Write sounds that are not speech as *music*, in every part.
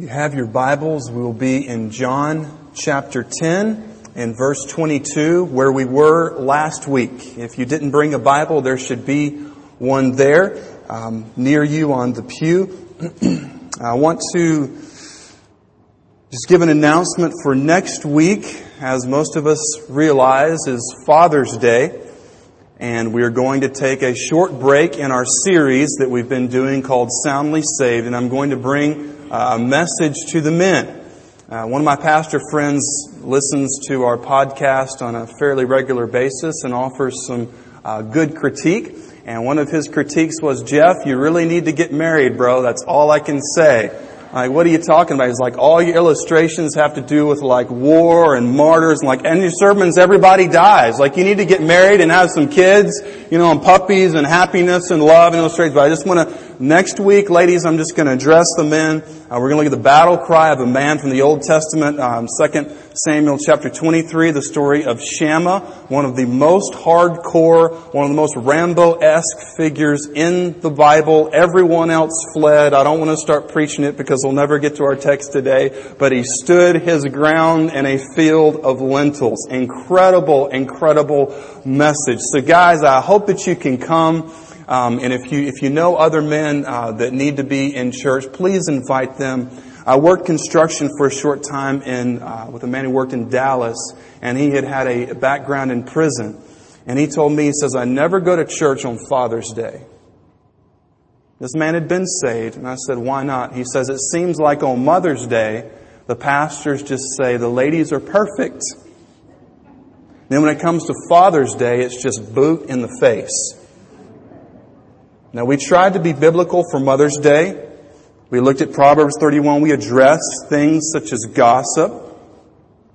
you have your Bibles, we will be in John chapter 10 and verse 22 where we were last week. If you didn't bring a Bible, there should be one there um, near you on the pew. *clears throat* I want to just give an announcement for next week. As most of us realize, is Father's Day. And we are going to take a short break in our series that we've been doing called Soundly Saved. And I'm going to bring a message to the men. Uh, one of my pastor friends listens to our podcast on a fairly regular basis and offers some uh, good critique. And one of his critiques was, Jeff, you really need to get married, bro. That's all I can say. Like, what are you talking about? He's like, all your illustrations have to do with like war and martyrs and like, and your sermons, everybody dies. Like, you need to get married and have some kids, you know, and puppies and happiness and love and illustrations. But I just want to Next week, ladies, I'm just going to address the men. Uh, we're going to look at the battle cry of a man from the Old Testament, um, 2 Samuel chapter 23, the story of Shammah, one of the most hardcore, one of the most Rambo-esque figures in the Bible. Everyone else fled. I don't want to start preaching it because we'll never get to our text today, but he stood his ground in a field of lentils. Incredible, incredible message. So guys, I hope that you can come. Um, and if you if you know other men uh, that need to be in church, please invite them. I worked construction for a short time in uh, with a man who worked in Dallas, and he had had a background in prison. And he told me, he says, I never go to church on Father's Day. This man had been saved, and I said, why not? He says, it seems like on Mother's Day, the pastors just say the ladies are perfect. Then when it comes to Father's Day, it's just boot in the face. Now we tried to be biblical for Mother's Day. We looked at Proverbs 31. We addressed things such as gossip.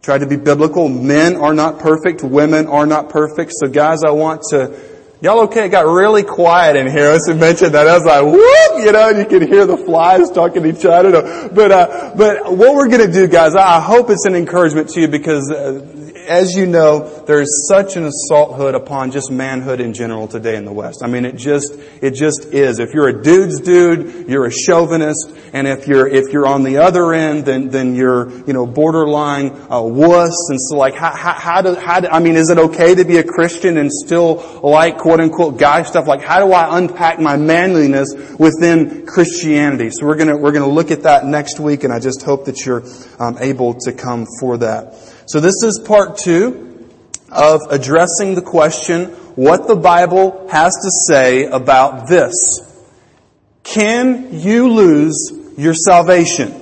Tried to be biblical. Men are not perfect. Women are not perfect. So guys, I want to, y'all okay? It got really quiet in here. Let's mention that. I was like, whoop, you know, you can hear the flies talking to each other. But, uh, but what we're going to do, guys, I hope it's an encouragement to you because uh, as you know, there is such an assaulthood upon just manhood in general today in the West. I mean, it just, it just is. If you're a dude's dude, you're a chauvinist, and if you're, if you're on the other end, then, then you're, you know, borderline, uh, wuss, and so like, how, how, how do, how do, I mean, is it okay to be a Christian and still like quote unquote guy stuff? Like, how do I unpack my manliness within Christianity? So we're gonna, we're gonna look at that next week, and I just hope that you're, um, able to come for that. So this is part two of addressing the question, what the Bible has to say about this. Can you lose your salvation?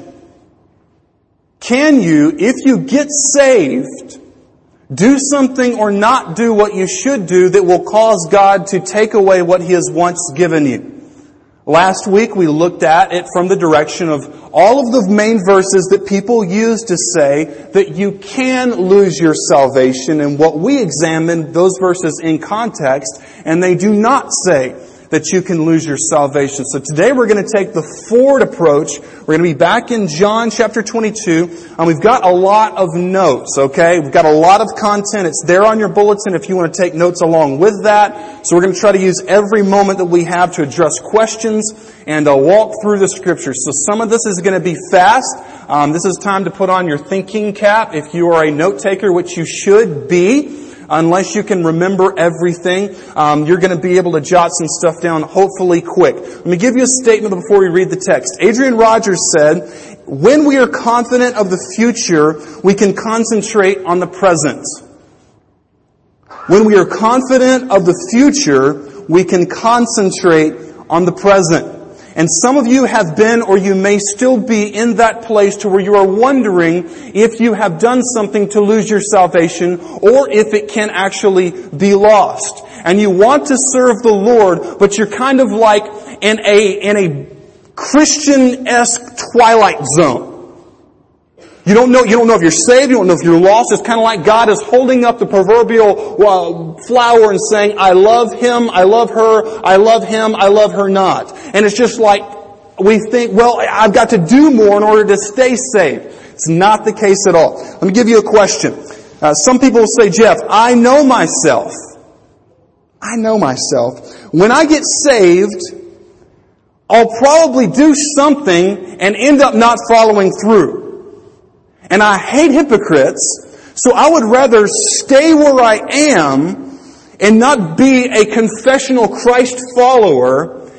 Can you, if you get saved, do something or not do what you should do that will cause God to take away what He has once given you? Last week we looked at it from the direction of all of the main verses that people use to say that you can lose your salvation. And what we examined those verses in context and they do not say that you can lose your salvation. So today we're going to take the forward approach. We're going to be back in John chapter 22, and we've got a lot of notes, okay? We've got a lot of content. It's there on your bulletin if you want to take notes along with that. So we're going to try to use every moment that we have to address questions and uh, walk through the scriptures. So some of this is going to be fast. Um, this is time to put on your thinking cap if you are a note taker, which you should be unless you can remember everything, um, you're going to be able to jot some stuff down hopefully quick. Let me give you a statement before we read the text. Adrian Rogers said, when we are confident of the future, we can concentrate on the present. When we are confident of the future, we can concentrate on the present. And some of you have been or you may still be in that place to where you are wondering if you have done something to lose your salvation or if it can actually be lost. And you want to serve the Lord, but you're kind of like in a, in a Christian-esque twilight zone. You don't know, you don't know if you're saved, you don't know if you're lost. It's kind of like God is holding up the proverbial uh, flower and saying, I love him, I love her, I love him, I love her not. And it's just like, we think, well, I've got to do more in order to stay saved. It's not the case at all. Let me give you a question. Uh, some people will say, Jeff, I know myself. I know myself. When I get saved, I'll probably do something and end up not following through. And I hate hypocrites, so I would rather stay where I am and not be a confessional Christ follower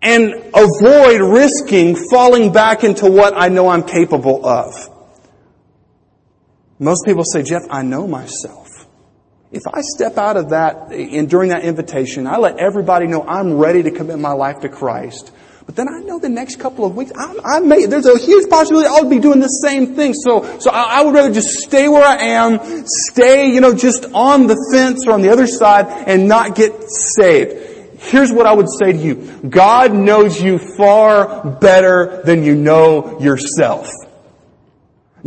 and avoid risking falling back into what I know I'm capable of. Most people say, Jeff, I know myself. If I step out of that and during that invitation, I let everybody know I'm ready to commit my life to Christ. But then I know the next couple of weeks, I, I may, there's a huge possibility I'll be doing the same thing. So, so I, I would rather just stay where I am, stay, you know, just on the fence or on the other side and not get saved. Here's what I would say to you. God knows you far better than you know yourself.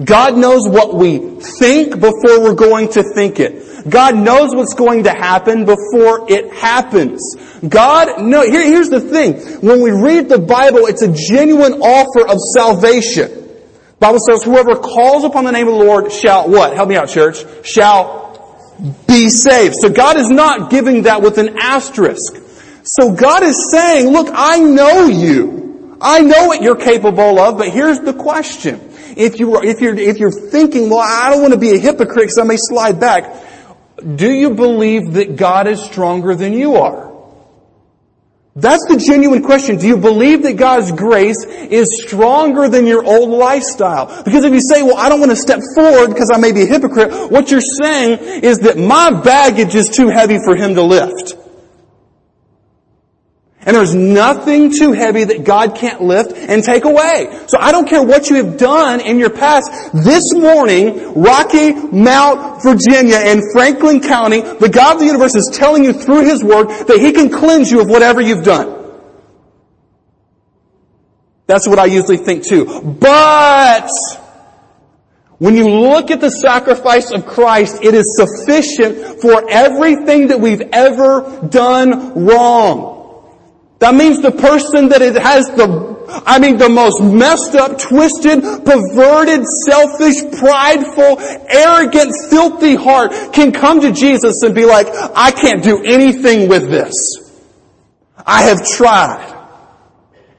God knows what we think before we're going to think it. God knows what's going to happen before it happens. God no, here, here's the thing. When we read the Bible, it's a genuine offer of salvation. The Bible says, whoever calls upon the name of the Lord shall what? Help me out, church. Shall be saved. So God is not giving that with an asterisk. So God is saying, look, I know you. I know what you're capable of, but here's the question. If you if you're if you're thinking, well, I don't want to be a hypocrite because I may slide back. Do you believe that God is stronger than you are? That's the genuine question. Do you believe that God's grace is stronger than your old lifestyle? Because if you say, well, I don't want to step forward because I may be a hypocrite, what you're saying is that my baggage is too heavy for Him to lift. And there's nothing too heavy that God can't lift and take away. So I don't care what you have done in your past. This morning, Rocky Mount, Virginia and Franklin County, the God of the universe is telling you through His Word that He can cleanse you of whatever you've done. That's what I usually think too. But, when you look at the sacrifice of Christ, it is sufficient for everything that we've ever done wrong. That means the person that it has the, I mean, the most messed up, twisted, perverted, selfish, prideful, arrogant, filthy heart can come to Jesus and be like, I can't do anything with this. I have tried.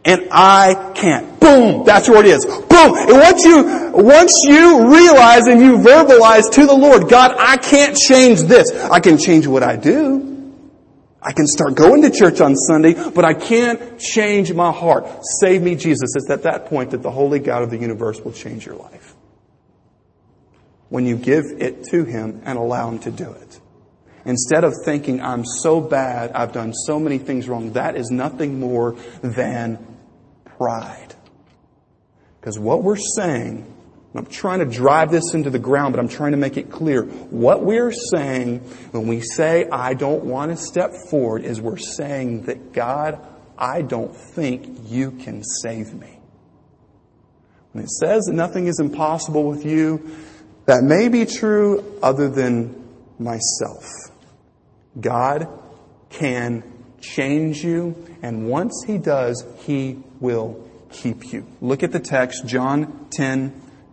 And I can't. Boom! That's where it is. Boom! And once you, once you realize and you verbalize to the Lord, God, I can't change this. I can change what I do. I can start going to church on Sunday, but I can't change my heart. Save me, Jesus. It's at that point that the Holy God of the universe will change your life. When you give it to Him and allow Him to do it. Instead of thinking, I'm so bad, I've done so many things wrong, that is nothing more than pride. Because what we're saying I'm trying to drive this into the ground, but I'm trying to make it clear. What we're saying when we say, I don't want to step forward, is we're saying that God, I don't think you can save me. When it says that nothing is impossible with you, that may be true other than myself. God can change you, and once He does, He will keep you. Look at the text, John 10,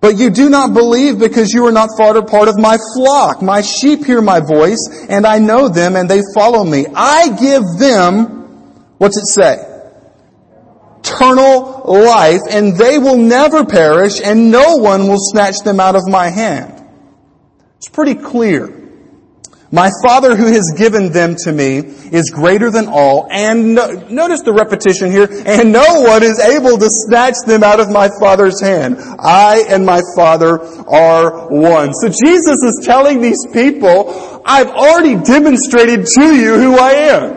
But you do not believe because you are not part of my flock. My sheep hear my voice, and I know them, and they follow me. I give them, what's it say? Eternal life, and they will never perish, and no one will snatch them out of my hand. It's pretty clear. My Father who has given them to me is greater than all, and no, notice the repetition here, and no one is able to snatch them out of my Father's hand. I and my Father are one. So Jesus is telling these people, I've already demonstrated to you who I am.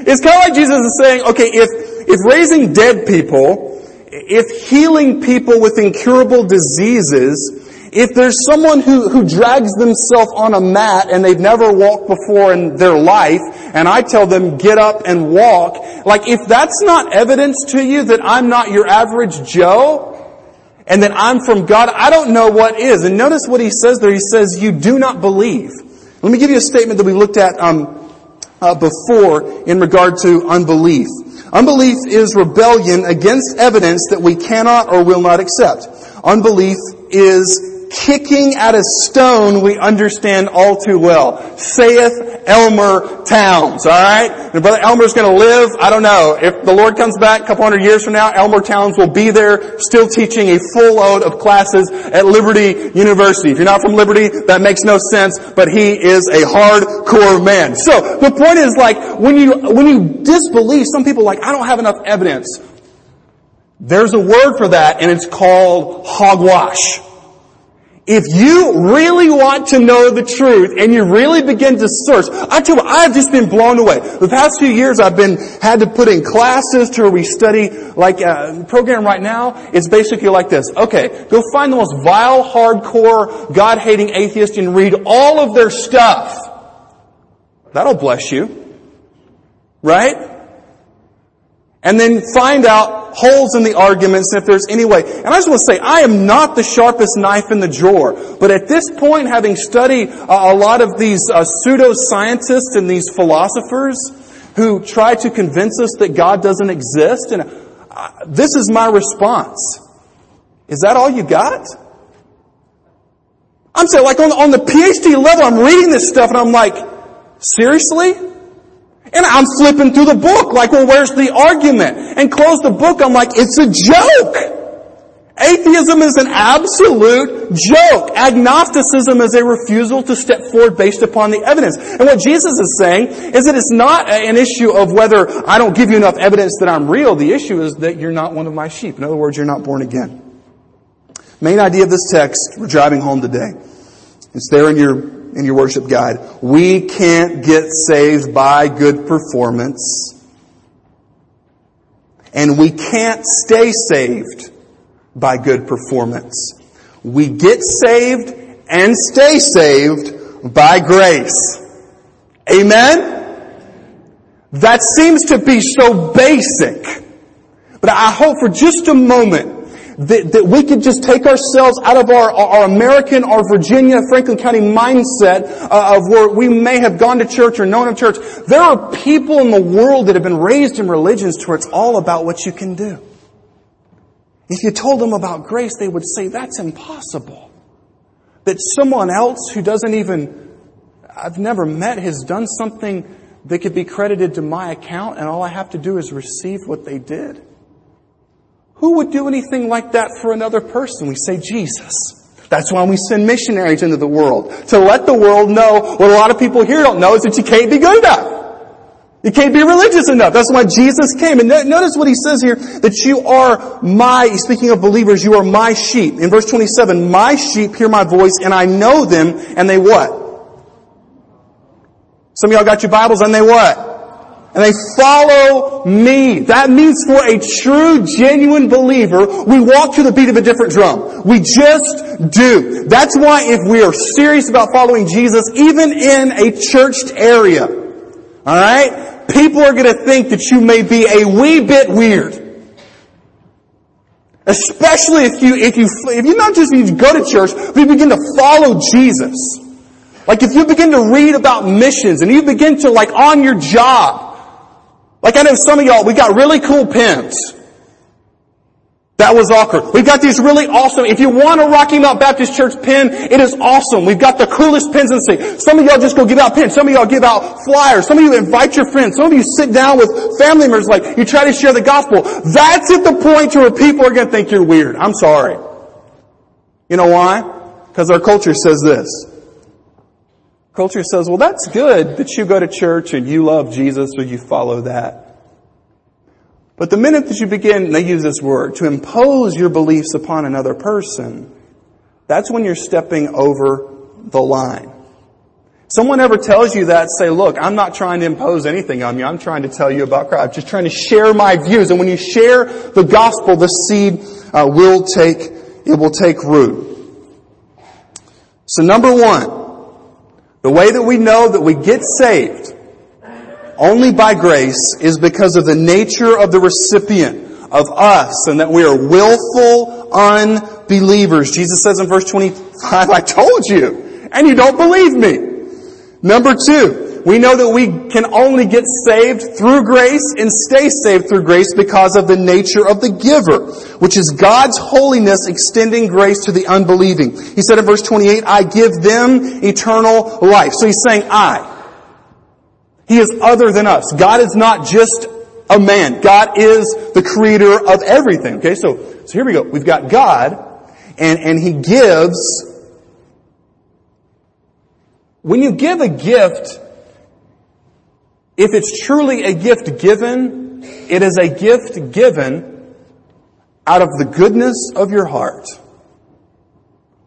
It's kind of like Jesus is saying, okay, if, if raising dead people, if healing people with incurable diseases, If there's someone who, who drags themselves on a mat and they've never walked before in their life, and I tell them get up and walk, like if that's not evidence to you that I'm not your average Joe, and that I'm from God, I don't know what is. And notice what he says there. He says, you do not believe. Let me give you a statement that we looked at um, uh, before in regard to unbelief. Unbelief is rebellion against evidence that we cannot or will not accept. Unbelief is kicking at a stone we understand all too well. Saith Elmer Towns, alright? And Brother Elmer's gonna live, I don't know, if the Lord comes back a couple hundred years from now, Elmer Towns will be there still teaching a full load of classes at Liberty University. If you're not from Liberty, that makes no sense, but he is a hardcore man. So, the point is like, when you, when you disbelieve, some people like, I don't have enough evidence. There's a word for that and it's called hogwash. If you really want to know the truth and you really begin to search, I tell you what, I've just been blown away. The past few years I've been, had to put in classes to where we study, like, uh, program right now, it's basically like this. Okay, go find the most vile, hardcore, God-hating atheist and read all of their stuff. That'll bless you. Right? And then find out holes in the arguments if there's any way. And I just want to say, I am not the sharpest knife in the drawer. But at this point, having studied a lot of these uh, pseudo-scientists and these philosophers who try to convince us that God doesn't exist, and uh, this is my response. Is that all you got? I'm saying like on, on the PhD level, I'm reading this stuff and I'm like, seriously? And I'm flipping through the book like, well, where's the argument? And close the book, I'm like, it's a joke! Atheism is an absolute joke. Agnosticism is a refusal to step forward based upon the evidence. And what Jesus is saying is that it's not an issue of whether I don't give you enough evidence that I'm real. The issue is that you're not one of my sheep. In other words, you're not born again. Main idea of this text, we're driving home today. It's there in your in your worship guide. We can't get saved by good performance. And we can't stay saved by good performance. We get saved and stay saved by grace. Amen? That seems to be so basic. But I hope for just a moment that, that we could just take ourselves out of our, our American, our Virginia, Franklin County mindset uh, of where we may have gone to church or known of church. There are people in the world that have been raised in religions to where it's all about what you can do. If you told them about grace, they would say, that's impossible. That someone else who doesn't even, I've never met, has done something that could be credited to my account and all I have to do is receive what they did. Who would do anything like that for another person? We say Jesus. That's why we send missionaries into the world. To let the world know what a lot of people here don't know is that you can't be good enough. You can't be religious enough. That's why Jesus came. And notice what he says here, that you are my, speaking of believers, you are my sheep. In verse 27, my sheep hear my voice and I know them and they what? Some of y'all got your Bibles and they what? And they follow me. That means for a true, genuine believer, we walk to the beat of a different drum. We just do. That's why if we are serious about following Jesus, even in a churched area, alright, people are gonna think that you may be a wee bit weird. Especially if you, if you, if you not just to go to church, but you begin to follow Jesus. Like if you begin to read about missions and you begin to like on your job, like I know some of y'all, we got really cool pens. That was awkward. We've got these really awesome, if you want a Rocky Mount Baptist Church pin, it is awesome. We've got the coolest pins in the city. Some of y'all just go give out pins. Some of y'all give out flyers. Some of you invite your friends. Some of you sit down with family members like you try to share the gospel. That's at the point where people are going to think you're weird. I'm sorry. You know why? Because our culture says this. Culture says, well, that's good that you go to church and you love Jesus or you follow that. But the minute that you begin, they use this word, to impose your beliefs upon another person, that's when you're stepping over the line. Someone ever tells you that, say, look, I'm not trying to impose anything on you. I'm trying to tell you about Christ. I'm just trying to share my views. And when you share the gospel, the seed uh, will take, it will take root. So number one, the way that we know that we get saved only by grace is because of the nature of the recipient of us and that we are willful unbelievers. Jesus says in verse 25, I told you and you don't believe me. Number two, we know that we can only get saved through grace and stay saved through grace because of the nature of the giver, which is God's holiness extending grace to the unbelieving. He said in verse 28, I give them eternal life. So he's saying I. He is other than us. God is not just a man. God is the creator of everything. Okay, so, so here we go. We've got God, and, and He gives. When you give a gift, if it's truly a gift given, it is a gift given out of the goodness of your heart.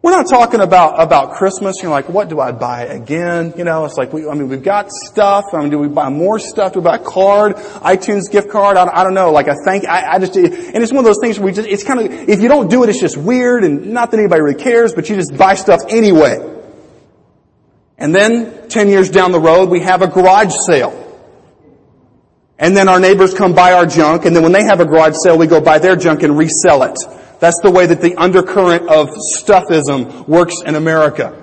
We're not talking about, about Christmas. You're like, what do I buy again? You know, it's like, we, I mean, we've got stuff. I mean, do we buy more stuff? Do we buy a card? iTunes gift card? I, I don't know. Like, I think, I, I just, and it's one of those things where we just, it's kind of, if you don't do it, it's just weird and not that anybody really cares, but you just buy stuff anyway. And then, 10 years down the road, we have a garage sale. And then our neighbors come buy our junk, and then when they have a garage sale, we go buy their junk and resell it. That's the way that the undercurrent of stuffism works in America.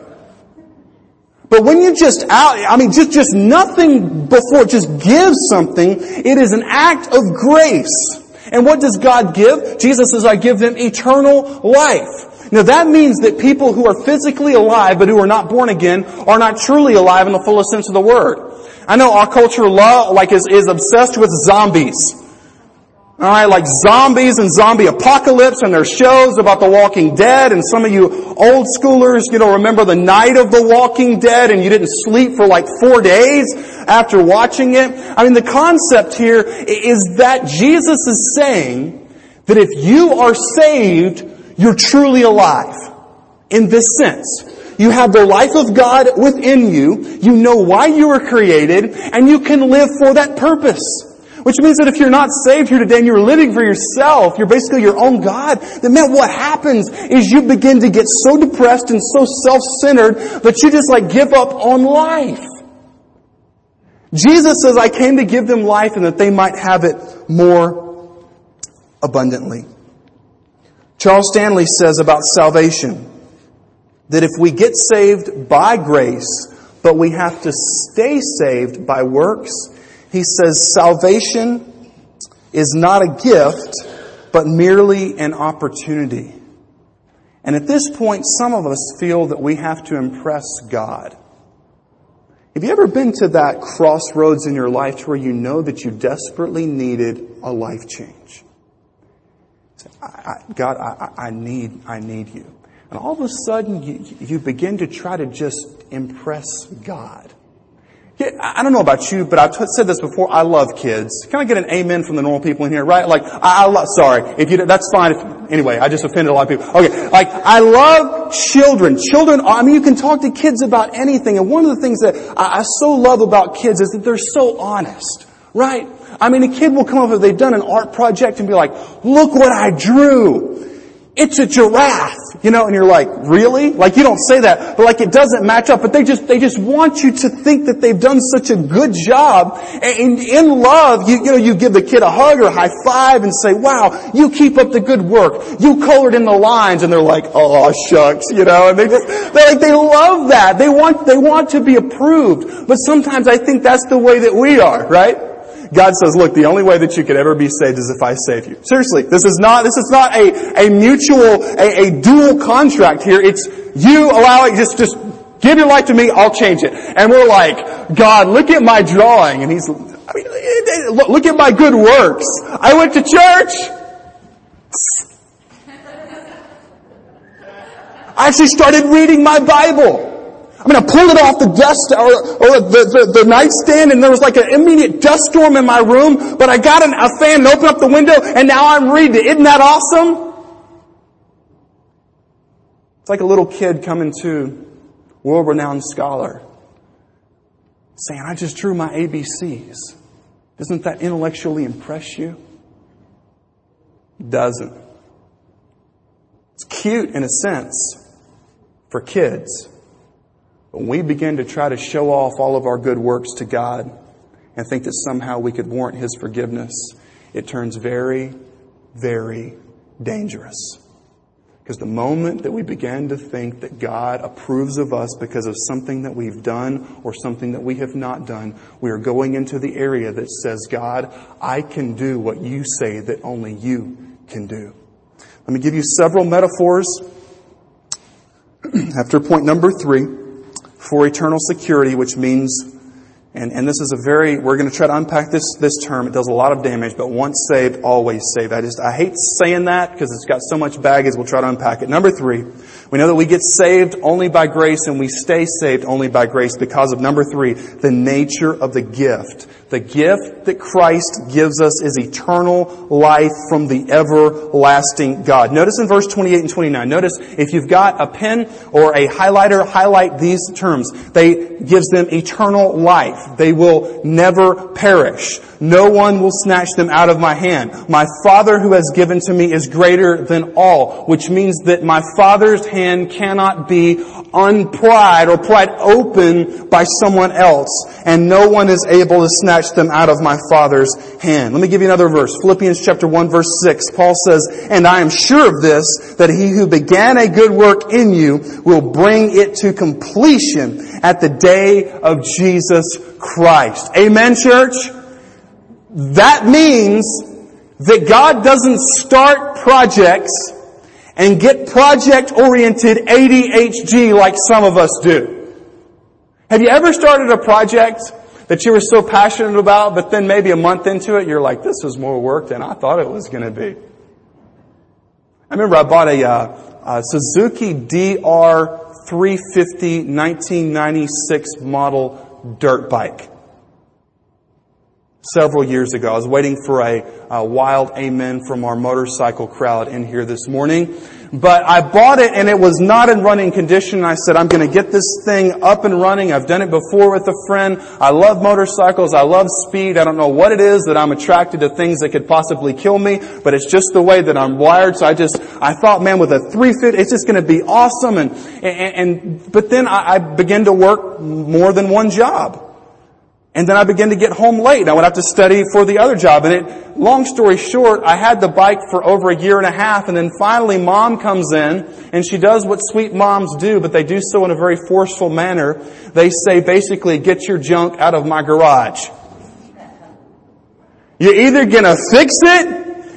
But when you just out, I mean, just, just nothing before, just give something, it is an act of grace. And what does God give? Jesus says, I give them eternal life. Now that means that people who are physically alive but who are not born again are not truly alive in the fullest sense of the word. I know our culture love, like is, is obsessed with zombies. Alright, like zombies and zombie apocalypse and there's shows about the walking dead and some of you old schoolers, you know, remember the night of the walking dead and you didn't sleep for like four days after watching it. I mean, the concept here is that Jesus is saying that if you are saved, you're truly alive. In this sense. You have the life of God within you. You know why you were created and you can live for that purpose. Which means that if you're not saved here today and you're living for yourself, you're basically your own God, then man, what happens is you begin to get so depressed and so self-centered that you just like give up on life. Jesus says, I came to give them life and that they might have it more abundantly. Charles Stanley says about salvation that if we get saved by grace, but we have to stay saved by works, he says salvation is not a gift, but merely an opportunity. And at this point, some of us feel that we have to impress God. Have you ever been to that crossroads in your life to where you know that you desperately needed a life change? God, I, I, need, I need you. And all of a sudden, you, you begin to try to just impress God. Yeah, I don't know about you, but I've said this before. I love kids. Can I get an amen from the normal people in here? Right? Like, I, I love. Sorry, if you that's fine. If, anyway, I just offended a lot of people. Okay, like I love children. Children. I mean, you can talk to kids about anything. And one of the things that I, I so love about kids is that they're so honest. Right? I mean, a kid will come up if they've done an art project and be like, "Look what I drew." It's a giraffe, you know, and you're like, really? Like you don't say that, but like it doesn't match up, but they just, they just want you to think that they've done such a good job. And in love, you, you know, you give the kid a hug or a high five and say, wow, you keep up the good work. You colored in the lines and they're like, oh shucks, you know, and they just, they like, they love that. They want, they want to be approved. But sometimes I think that's the way that we are, right? God says, look, the only way that you could ever be saved is if I save you. Seriously, this is not, this is not a, a mutual, a, a dual contract here. It's you allow it, just, just give your life to me, I'll change it. And we're like, God, look at my drawing. And he's, I mean, look, at my good works. I went to church. I actually started reading my Bible. I mean, I pulled it off the desk or, or the, the, the, nightstand and there was like an immediate dust storm in my room, but I got an, a fan and opened up the window and now I'm reading it. Isn't that awesome? It's like a little kid coming to world-renowned scholar saying, I just drew my ABCs. Doesn't that intellectually impress you? Doesn't. It's cute in a sense for kids. When we begin to try to show off all of our good works to God and think that somehow we could warrant His forgiveness, it turns very, very dangerous. Because the moment that we begin to think that God approves of us because of something that we've done or something that we have not done, we are going into the area that says, God, I can do what you say that only you can do. Let me give you several metaphors *clears throat* after point number three for eternal security, which means and, and this is a very, we're going to try to unpack this, this term. It does a lot of damage, but once saved, always saved. I just, I hate saying that because it's got so much baggage. We'll try to unpack it. Number three, we know that we get saved only by grace and we stay saved only by grace because of number three, the nature of the gift. The gift that Christ gives us is eternal life from the everlasting God. Notice in verse 28 and 29. Notice if you've got a pen or a highlighter, highlight these terms. They gives them eternal life. They will never perish. No one will snatch them out of my hand. My Father who has given to me is greater than all, which means that my Father's hand cannot be unpried or pried open by someone else, and no one is able to snatch them out of my Father's hand. Let me give you another verse. Philippians chapter 1 verse 6. Paul says, And I am sure of this, that he who began a good work in you will bring it to completion at the day of Jesus Christ. Amen, church? That means that God doesn't start projects and get project oriented ADHD like some of us do. Have you ever started a project that you were so passionate about, but then maybe a month into it, you're like, this was more work than I thought it was going to be. I remember I bought a, uh, a Suzuki DR 350 1996 model dirt bike several years ago. I was waiting for a, a, wild amen from our motorcycle crowd in here this morning. But I bought it and it was not in running condition. I said, I'm going to get this thing up and running. I've done it before with a friend. I love motorcycles. I love speed. I don't know what it is that I'm attracted to things that could possibly kill me, but it's just the way that I'm wired. So I just, I thought, man, with a 350, it's just going to be awesome. And, and, and but then I, I began to work more than one job. And then I began to get home late. I would have to study for the other job. And it, long story short, I had the bike for over a year and a half. And then finally mom comes in and she does what sweet moms do, but they do so in a very forceful manner. They say basically, get your junk out of my garage. You're either gonna fix it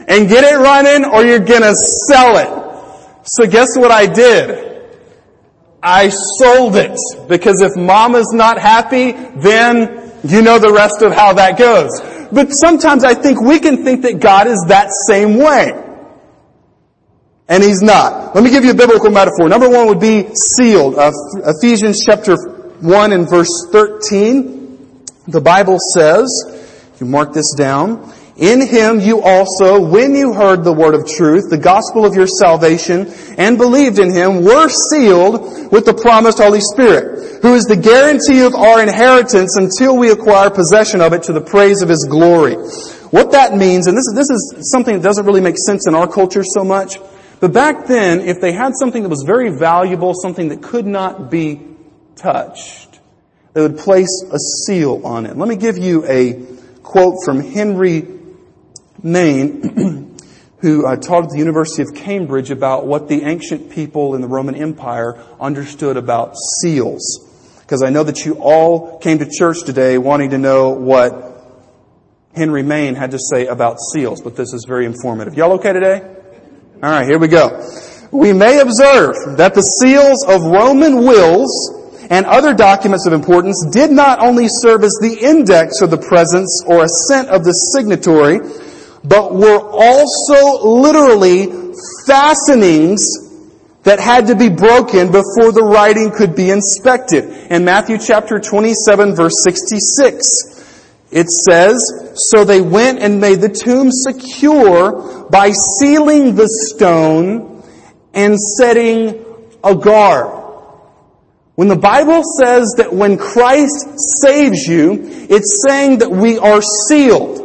and get it running or you're gonna sell it. So guess what I did? I sold it because if mama's not happy, then you know the rest of how that goes. But sometimes I think we can think that God is that same way. And He's not. Let me give you a biblical metaphor. Number one would be sealed. Ephesians chapter 1 and verse 13. The Bible says, you mark this down, in him you also, when you heard the word of truth, the gospel of your salvation, and believed in him, were sealed with the promised Holy Spirit, who is the guarantee of our inheritance until we acquire possession of it to the praise of his glory. What that means, and this is, this is something that doesn't really make sense in our culture so much, but back then, if they had something that was very valuable, something that could not be touched, they would place a seal on it. Let me give you a quote from Henry Maine, *clears throat* who uh, taught at the University of Cambridge about what the ancient people in the Roman Empire understood about seals. Because I know that you all came to church today wanting to know what Henry Maine had to say about seals, but this is very informative. Y'all okay today? Alright, here we go. We may observe that the seals of Roman wills and other documents of importance did not only serve as the index of the presence or assent of the signatory, but were also literally fastenings that had to be broken before the writing could be inspected. In Matthew chapter 27 verse 66, it says, So they went and made the tomb secure by sealing the stone and setting a guard. When the Bible says that when Christ saves you, it's saying that we are sealed.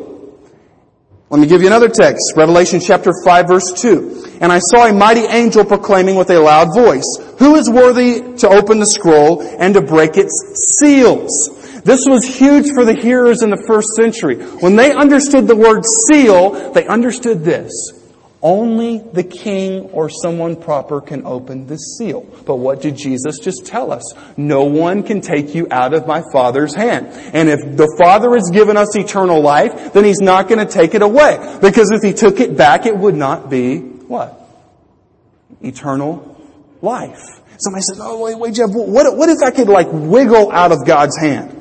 Let me give you another text. Revelation chapter 5 verse 2. And I saw a mighty angel proclaiming with a loud voice, Who is worthy to open the scroll and to break its seals? This was huge for the hearers in the first century. When they understood the word seal, they understood this. Only the king or someone proper can open this seal. But what did Jesus just tell us? No one can take you out of my Father's hand. And if the Father has given us eternal life, then He's not going to take it away. Because if He took it back, it would not be what? Eternal life. Somebody says, oh wait, wait, Jeff, what, what if I could like wiggle out of God's hand?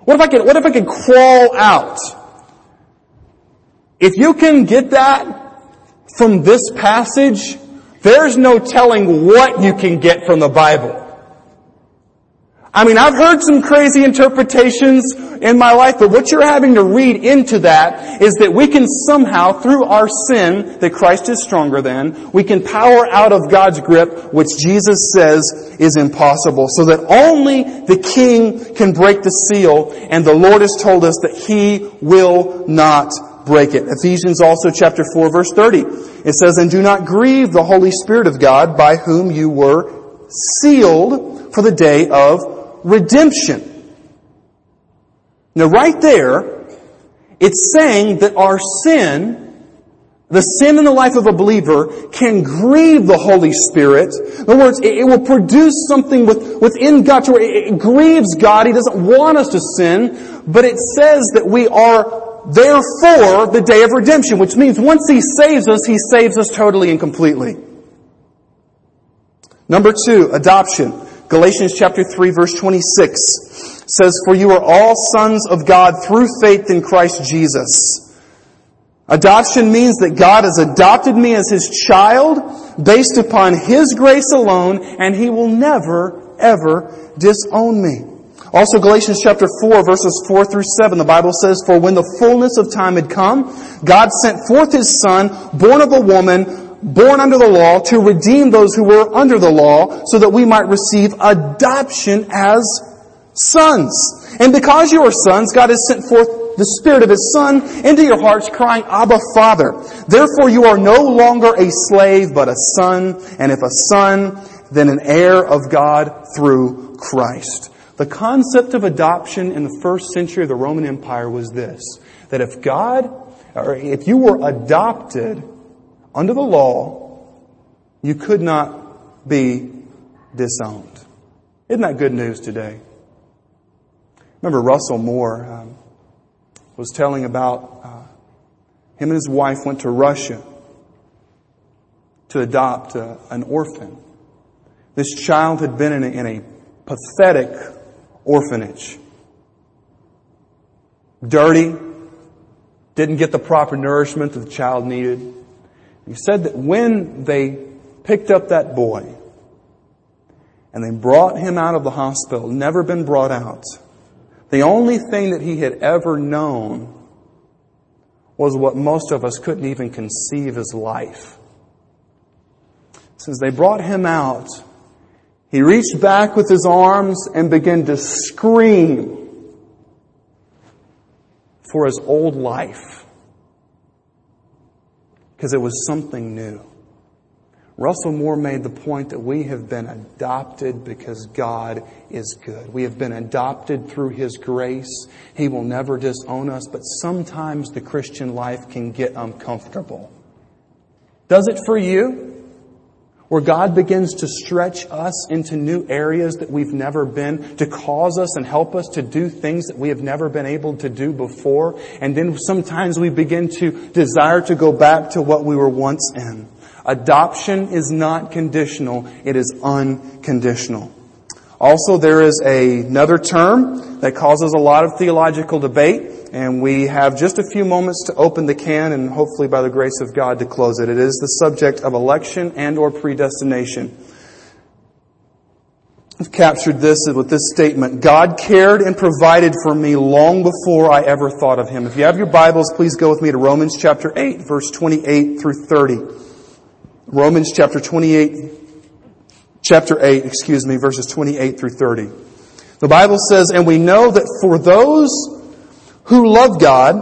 What if I could, what if I could crawl out? If you can get that from this passage, there's no telling what you can get from the Bible. I mean, I've heard some crazy interpretations in my life, but what you're having to read into that is that we can somehow, through our sin that Christ is stronger than, we can power out of God's grip, which Jesus says is impossible, so that only the King can break the seal, and the Lord has told us that He will not break it. Ephesians also chapter 4 verse 30. It says, And do not grieve the Holy Spirit of God by whom you were sealed for the day of redemption. Now right there, it's saying that our sin, the sin in the life of a believer, can grieve the Holy Spirit. In other words, it, will produce something within God to where it, it grieves God. He doesn't want us to sin, but it says that we are there for the day of redemption, which means once He saves us, He saves us totally and completely. Number two, adoption. Galatians chapter 3 verse 26 says, For you are all sons of God through faith in Christ Jesus. Adoption means that God has adopted me as His child based upon His grace alone and He will never, ever disown me. Also Galatians chapter 4 verses 4 through 7, the Bible says, For when the fullness of time had come, God sent forth His Son, born of a woman, born under the law to redeem those who were under the law so that we might receive adoption as sons. And because you are sons, God has sent forth the Spirit of His Son into your hearts crying, Abba Father. Therefore you are no longer a slave, but a son, and if a son, then an heir of God through Christ. The concept of adoption in the first century of the Roman Empire was this, that if God, or if you were adopted under the law, you could not be disowned. Isn't that good news today? Remember Russell Moore um, was telling about uh, him and his wife went to Russia to adopt uh, an orphan. This child had been in a, in a pathetic orphanage. Dirty, didn't get the proper nourishment that the child needed. He said that when they picked up that boy and they brought him out of the hospital, never been brought out, the only thing that he had ever known was what most of us couldn't even conceive as life. Since they brought him out, he reached back with his arms and began to scream for his old life because it was something new. Russell Moore made the point that we have been adopted because God is good. We have been adopted through His grace. He will never disown us, but sometimes the Christian life can get uncomfortable. Does it for you? Where God begins to stretch us into new areas that we've never been, to cause us and help us to do things that we have never been able to do before. And then sometimes we begin to desire to go back to what we were once in. Adoption is not conditional, it is unconditional. Also, there is a, another term that causes a lot of theological debate and we have just a few moments to open the can and hopefully by the grace of God to close it. It is the subject of election and or predestination. I've captured this with this statement. God cared and provided for me long before I ever thought of Him. If you have your Bibles, please go with me to Romans chapter 8, verse 28 through 30. Romans chapter 28, chapter 8, excuse me, verses 28 through 30. The Bible says, and we know that for those who love God,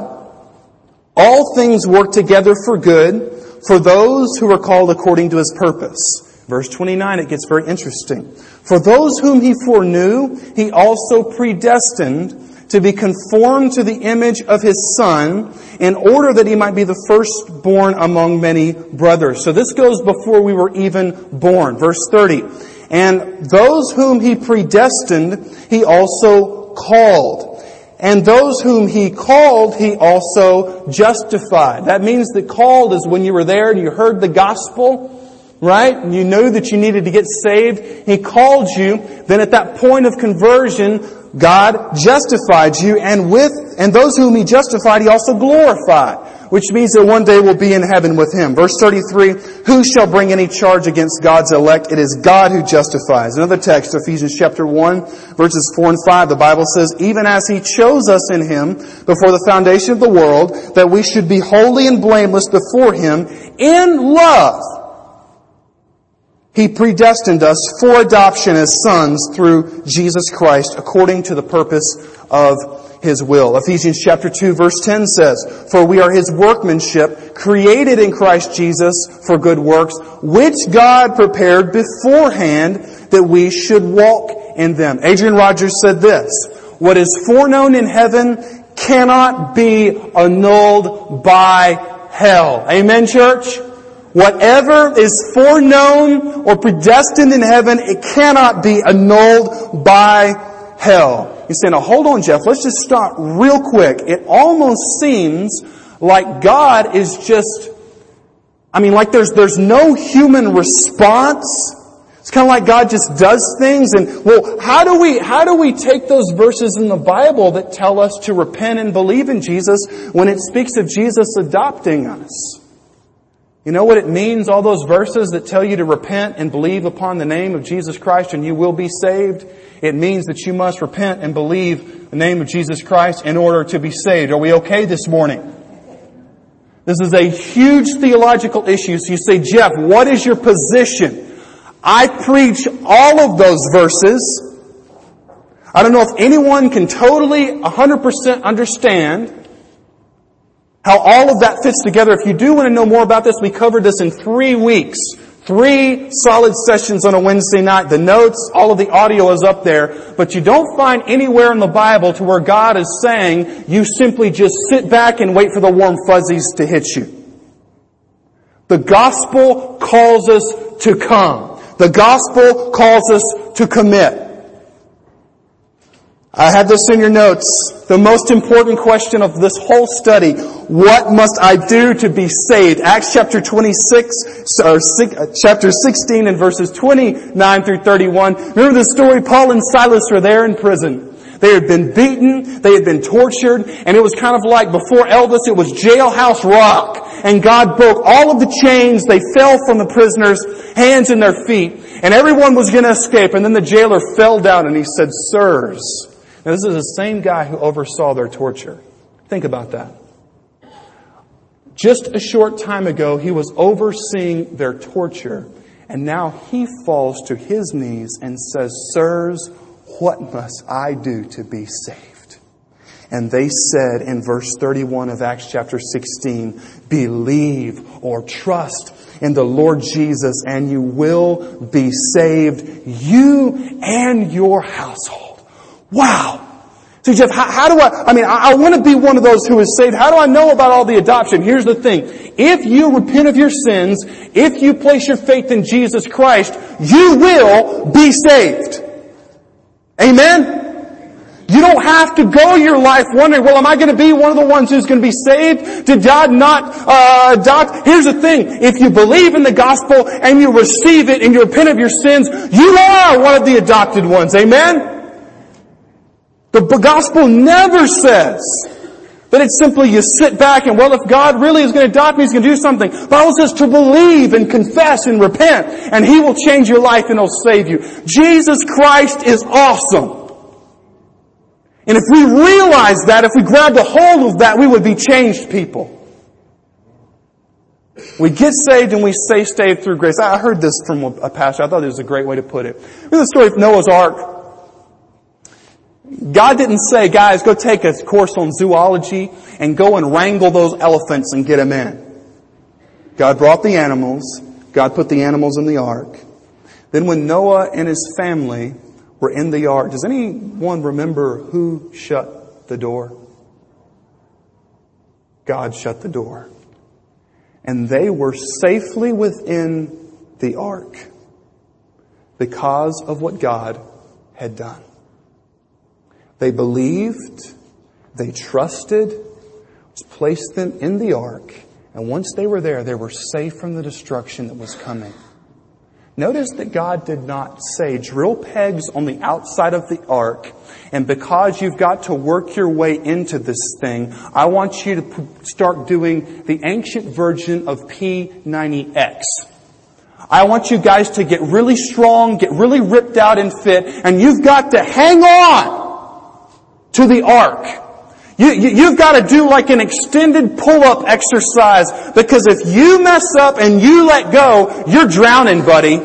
all things work together for good for those who are called according to his purpose. Verse 29, it gets very interesting. For those whom he foreknew, he also predestined to be conformed to the image of his son in order that he might be the firstborn among many brothers. So this goes before we were even born. Verse 30. And those whom he predestined, he also called. And those whom he called, he also justified. That means that called is when you were there and you heard the gospel right? And you knew that you needed to get saved. He called you. Then at that point of conversion, God justified you and with, and those whom He justified, He also glorified. Which means that one day we'll be in heaven with Him. Verse 33, who shall bring any charge against God's elect? It is God who justifies. Another text, Ephesians chapter 1, verses 4 and 5, the Bible says, even as He chose us in Him before the foundation of the world, that we should be holy and blameless before Him in love he predestined us for adoption as sons through Jesus Christ according to the purpose of His will. Ephesians chapter 2 verse 10 says, For we are His workmanship, created in Christ Jesus for good works, which God prepared beforehand that we should walk in them. Adrian Rogers said this, What is foreknown in heaven cannot be annulled by hell. Amen, church? Whatever is foreknown or predestined in heaven, it cannot be annulled by hell. You say, now hold on, Jeff, let's just stop real quick. It almost seems like God is just, I mean, like there's, there's no human response. It's kind of like God just does things and, well, how do we, how do we take those verses in the Bible that tell us to repent and believe in Jesus when it speaks of Jesus adopting us? You know what it means, all those verses that tell you to repent and believe upon the name of Jesus Christ and you will be saved? It means that you must repent and believe the name of Jesus Christ in order to be saved. Are we okay this morning? This is a huge theological issue. So you say, Jeff, what is your position? I preach all of those verses. I don't know if anyone can totally 100% understand how all of that fits together. If you do want to know more about this, we covered this in three weeks. Three solid sessions on a Wednesday night. The notes, all of the audio is up there, but you don't find anywhere in the Bible to where God is saying you simply just sit back and wait for the warm fuzzies to hit you. The gospel calls us to come. The gospel calls us to commit. I have this in your notes. The most important question of this whole study, what must I do to be saved? Acts chapter 26, or uh, chapter 16 and verses 29 through 31. Remember the story? Paul and Silas were there in prison. They had been beaten, they had been tortured, and it was kind of like before Elvis, it was jailhouse rock. And God broke all of the chains, they fell from the prisoners' hands and their feet, and everyone was gonna escape, and then the jailer fell down and he said, Sirs, now this is the same guy who oversaw their torture. Think about that. Just a short time ago, he was overseeing their torture, and now he falls to his knees and says, Sirs, what must I do to be saved? And they said in verse 31 of Acts chapter 16, believe or trust in the Lord Jesus and you will be saved, you and your household. Wow. So Jeff, how, how do I, I mean, I, I want to be one of those who is saved. How do I know about all the adoption? Here's the thing. If you repent of your sins, if you place your faith in Jesus Christ, you will be saved. Amen? You don't have to go your life wondering, well, am I going to be one of the ones who's going to be saved? Did God not uh, adopt? Here's the thing. If you believe in the gospel and you receive it and you repent of your sins, you are one of the adopted ones. Amen? The gospel never says that it's simply you sit back and, well, if God really is going to adopt me, He's going to do something. The Bible says to believe and confess and repent, and He will change your life and He'll save you. Jesus Christ is awesome. And if we realize that, if we grabbed a hold of that, we would be changed people. We get saved and we stay saved through grace. I heard this from a pastor. I thought it was a great way to put it. Remember the story of Noah's Ark? God didn't say, guys, go take a course on zoology and go and wrangle those elephants and get them in. God brought the animals. God put the animals in the ark. Then when Noah and his family were in the ark, does anyone remember who shut the door? God shut the door. And they were safely within the ark because of what God had done. They believed, they trusted, placed them in the ark, and once they were there, they were safe from the destruction that was coming. Notice that God did not say, drill pegs on the outside of the ark, and because you've got to work your way into this thing, I want you to start doing the ancient version of P90X. I want you guys to get really strong, get really ripped out and fit, and you've got to hang on to the ark. You, you, have got to do like an extended pull-up exercise because if you mess up and you let go, you're drowning, buddy.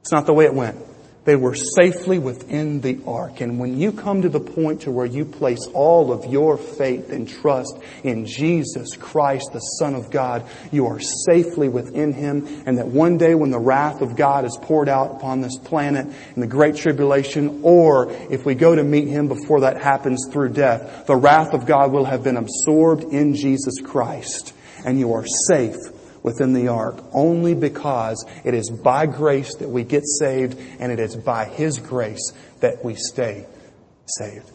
It's not the way it went. They were safely within the ark. And when you come to the point to where you place all of your faith and trust in Jesus Christ, the Son of God, you are safely within Him. And that one day when the wrath of God is poured out upon this planet in the great tribulation, or if we go to meet Him before that happens through death, the wrath of God will have been absorbed in Jesus Christ. And you are safe within the ark only because it is by grace that we get saved and it is by His grace that we stay saved.